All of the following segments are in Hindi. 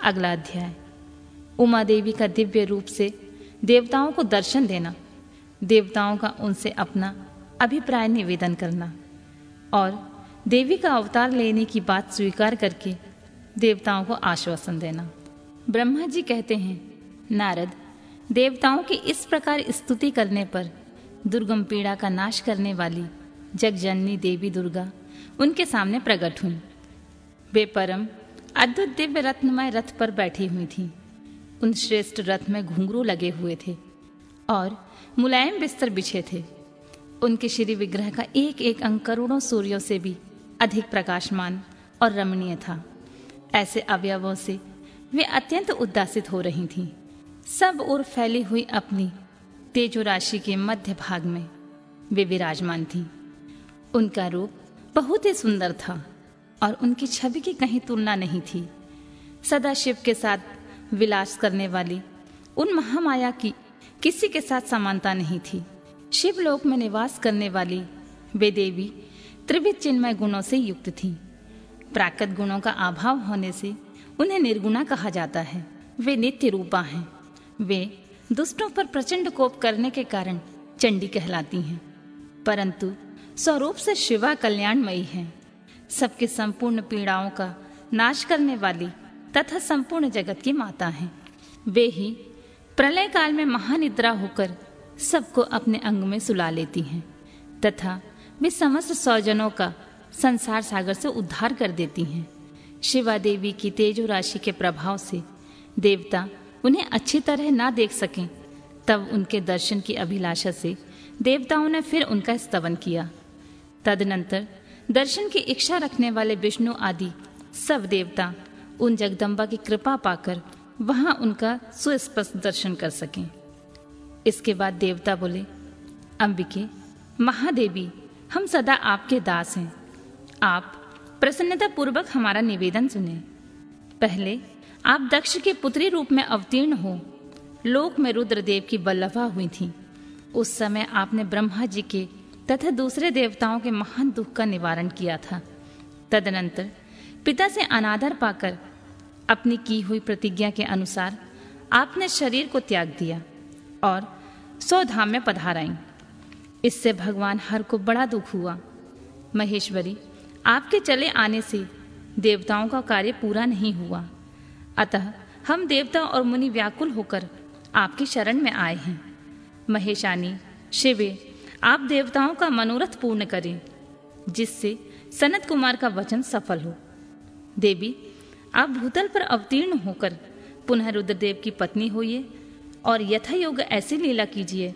अगला अध्याय। उमा देवी का दिव्य रूप से देवताओं को दर्शन देना, देवताओं का उनसे अपना अभिप्राय निवेदन करना और देवी का अवतार लेने की बात स्वीकार करके देवताओं को आश्वासन देना। ब्रह्मा जी कहते हैं, नारद, देवताओं की इस प्रकार स्तुति करने पर दुर्गम पीड़ा का नाश करने वाली जगजननी देवी दुर्गा उनके सामने प्रकट हुई। वे परम अद्भुत दिव्य रत्नमय रथ पर बैठी हुई थी। उन श्रेष्ठ रथ में घुंघरू लगे हुए थे और मुलायम बिस्तर बिछे थे। उनके श्री विग्रह का एक एक अंग करोड़ों सूर्यों से भी अधिक प्रकाशमान और रमणीय था। ऐसे अवयवों से वे अत्यंत उदासित हो रही थीं। सब ओर फैली हुई अपनी तेजो राशि के मध्य भाग में वे विराजमान थी। उनका रूप बहुत ही सुंदर था। और उनकी छवि की कहीं तुलना नहीं थी। सदा शिव के साथ विलास करने वाली उन महामाया की किसी के साथ समानता नहीं थी। शिवलोक में निवास करने वाली वे देवी त्रिविध चिन्मय गुणों से युक्त थी। प्राकृत गुणों का अभाव होने से उन्हें निर्गुणा कहा जाता है। वे नित्य रूपा हैं। वे दुष्टों पर प्रचंड कोप करने के कारण चंडी कहलाती हैं। परंतु स्वरूप से शिवा कल्याणमयी हैं। सबके संपूर्ण पीड़ाओं का नाश करने वाली तथा संपूर्ण जगत की माता हैं। वे ही प्रलय काल में महानिद्रा होकर सबको अपने अंग में सुला लेती हैं तथा वे समस्त सौजनों का संसार सागर से उद्धार कर देती हैं। शिवा देवी की तेजो राशि के प्रभाव से देवता उन्हें अच्छी तरह ना देख सकें, तब उनके दर्शन की अभिलाषा से देवताओं ने फिर उनका स्तवन किया। तदनंतर दर्शन की इच्छा रखने वाले विष्णु आदि, सब देवता, उन जगदम्बा की कृपा पाकर वहाँ उनका सुस्पष्ट दर्शन कर सकें। इसके बाद देवता बोले, अंबिके, महादेवी, हम सदा आपके दास हैं। आप प्रसन्नता पूर्वक हमारा निवेदन सुने। पहले आप दक्ष के पुत्री रूप में अवतीर्ण हो। लोक में रुद्रदेव की बल्लभा हुई थी। उस समय आपने ब्रह्मा जी के तथा दूसरे देवताओं के महान दुख का निवारण किया था। तदनंतर पिता से अनादर पाकर अपनी की हुई प्रतिज्ञा के अनुसार आपने शरीर को त्याग दिया और सौ धाम में पधाराई। इससे भगवान हर को बड़ा दुख हुआ। महेश्वरी, आपके चले आने से देवताओं का कार्य पूरा नहीं हुआ। अतः हम देवता और मुनि व्याकुल होकर आपकी शरण में आए हैं। महेशानी, शिवे आप देवताओं का मनोरथ पूर्ण करें, जिससे सनत कुमार का वचन सफल हो। देवी, आप भूतल पर अवतीर्ण होकर पुनः रुद्रदेव की पत्नी होइए और यथा योग ऐसी लीला कीजिए,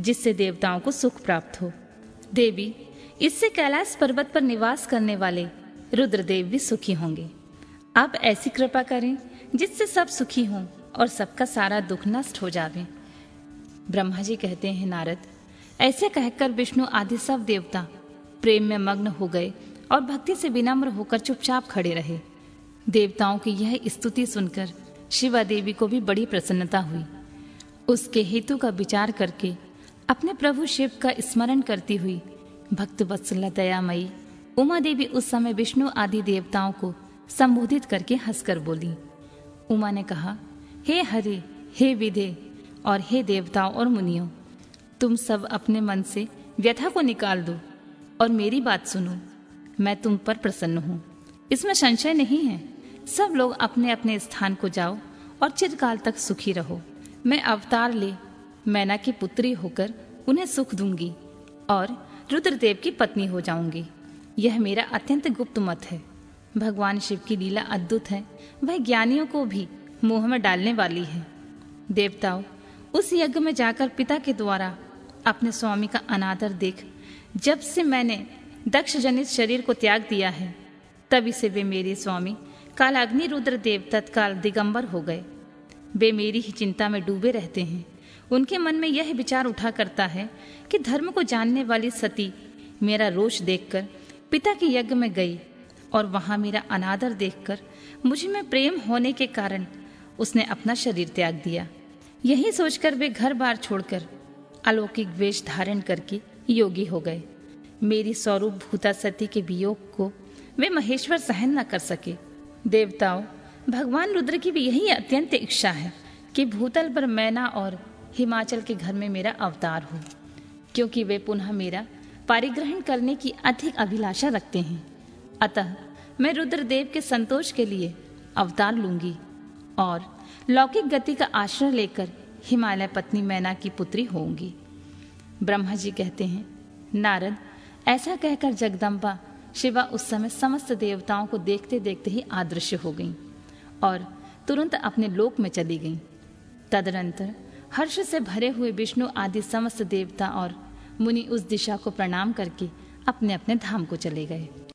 जिससे देवताओं को सुख प्राप्त हो। देवी, इससे कैलाश पर्वत पर निवास करने वाले रुद्रदेव भी सुखी होंगे। आप ऐसी कृपा करें, जिससे सब सुखी हों और सबका सारा दुख नष्ट हो जावे। ब्रह्मा जी कहते हैं, नारद ऐसे कहकर विष्णु आदि सब देवता प्रेम में मग्न हो गए और भक्ति से विनम्र होकर चुपचाप खड़े रहे। देवताओं की यह स्तुति सुनकर शिवा देवी को भी बड़ी प्रसन्नता हुई। उसके हेतु का विचार करके अपने प्रभु शिव का स्मरण करती हुई, भक्त वत्सला दयामयी उमा देवी उस समय विष्णु आदि देवताओं को संबोधित करके हंसकर बोली। उमा ने कहा, हे हरे, हे विधे और हे देवताओं और मुनियों तुम सब अपने मन से व्यथा को निकाल दो और मेरी बात सुनो। मैं तुम पर प्रसन्न हूँ। इसमें संशय नहीं है। सब लोग अपने अपने स्थान को जाओ और चिरकाल तक सुखी रहो। मैं अवतार ले, मैना की पुत्री होकर उन्हें सुख दूँगी और रुद्रदेव की पत्नी हो जाऊँगी। यह मेरा अत्यंत गुप्त मत है। भगवान शिव की लीला अद्भुत है। वह ज्ञानियों को भी मोह में डालने वाली है। देवताओं, उस यज्ञ में जाकर पिता के द्वारा अपने स्वामी का अनादर देख। जब से मैंने दक्ष जनित शरीर को त्याग दिया है, तभी से वे मेरे स्वामी कालाग्नि रुद्र देव तत्काल दिगंबर हो गए। वे मेरी ही चिंता में डूबे रहते हैं। उनके मन में यह विचार उठा करता है कि धर्म को जानने वाली सती मेरा रोष देखकर, पिता के यज्ञ में गई और वहाँ मेरा अनादर देखकर मुझमें प्रेम होने के कारण उसने अपना शरीर त्याग दिया। यही सोचकर वे घर बार छोड़कर अलौकिक वेश धारण करके योगी हो गए। मेरी स्वरूप भूता सती के वियोग को वे महेश्वर सहन न कर सके। देवताओं, भगवान रुद्र की भी यही अत्यंत इच्छा है कि भूतल पर मैना और हिमाचल के घर में मेरा अवतार हो, क्योंकि वे पुनः मेरा पारिग्रहण करने की अधिक अभिलाषा रखते हैं। अतः मैं रुद्रदेव के संतोष के लिए अवतार लूँगी और लौकिक गति का आश्रय लेकर हिमालय पत्नी मैना की पुत्री होंगी। ब्रह्मा जी कहते हैं, नारद, ऐसा कहकर जगदम्बा शिवा उस समय समस्त देवताओं को देखते देखते ही आदृश्य हो गईं और तुरंत अपने लोक में चली गईं। तदनंतर हर्ष से भरे हुए विष्णु आदि समस्त देवता और मुनि उस दिशा को प्रणाम करके अपने अपने धाम को चले गए।